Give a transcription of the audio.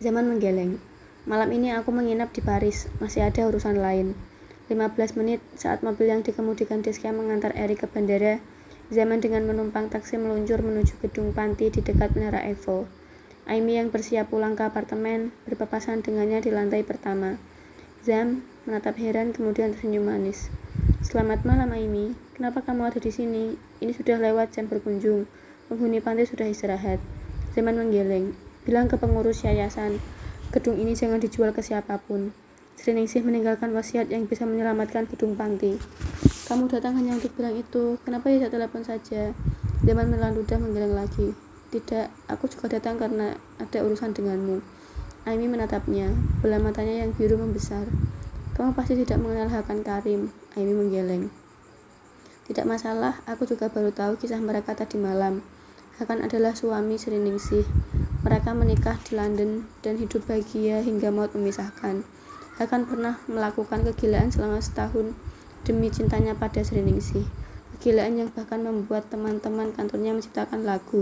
Zaman menggeleng. Malam ini aku menginap di Paris, masih ada urusan lain. 15 menit saat mobil yang dikemudikan Deska mengantar Erik ke bandara, Zaman dengan menumpang taksi meluncur menuju gedung panti di dekat Menara Eiffel. Aimi yang bersiap pulang ke apartemen berpapasan dengannya di lantai pertama. Zam menatap heran kemudian tersenyum manis. Selamat malam Aimi, kenapa kamu ada di sini? Ini sudah lewat jam berkunjung. Penghuni panti sudah istirahat. Zaman menggeleng. Bilang ke pengurus yayasan, gedung ini jangan dijual ke siapa pun. Sri Ningsih meninggalkan wasiat yang bisa menyelamatkan gedung panti. Kamu datang hanya untuk bilang itu, kenapa tidak telepon saja? Zaman melandudah menggeleng lagi. Tidak, aku juga datang karena ada urusan denganmu. Aimi menatapnya, bola matanya yang biru membesar. Kamu pasti tidak mengenal Hakan Karim. Aimi menggeleng. Tidak masalah, aku juga baru tahu kisah mereka tadi malam. Hakan adalah suami Sri Ningsih. Mereka menikah di London dan hidup bahagia hingga maut memisahkan. Hakan pernah melakukan kegilaan selama setahun demi cintanya pada Sri Ningsih. Kegilaan yang bahkan membuat teman-teman kantornya menciptakan lagu.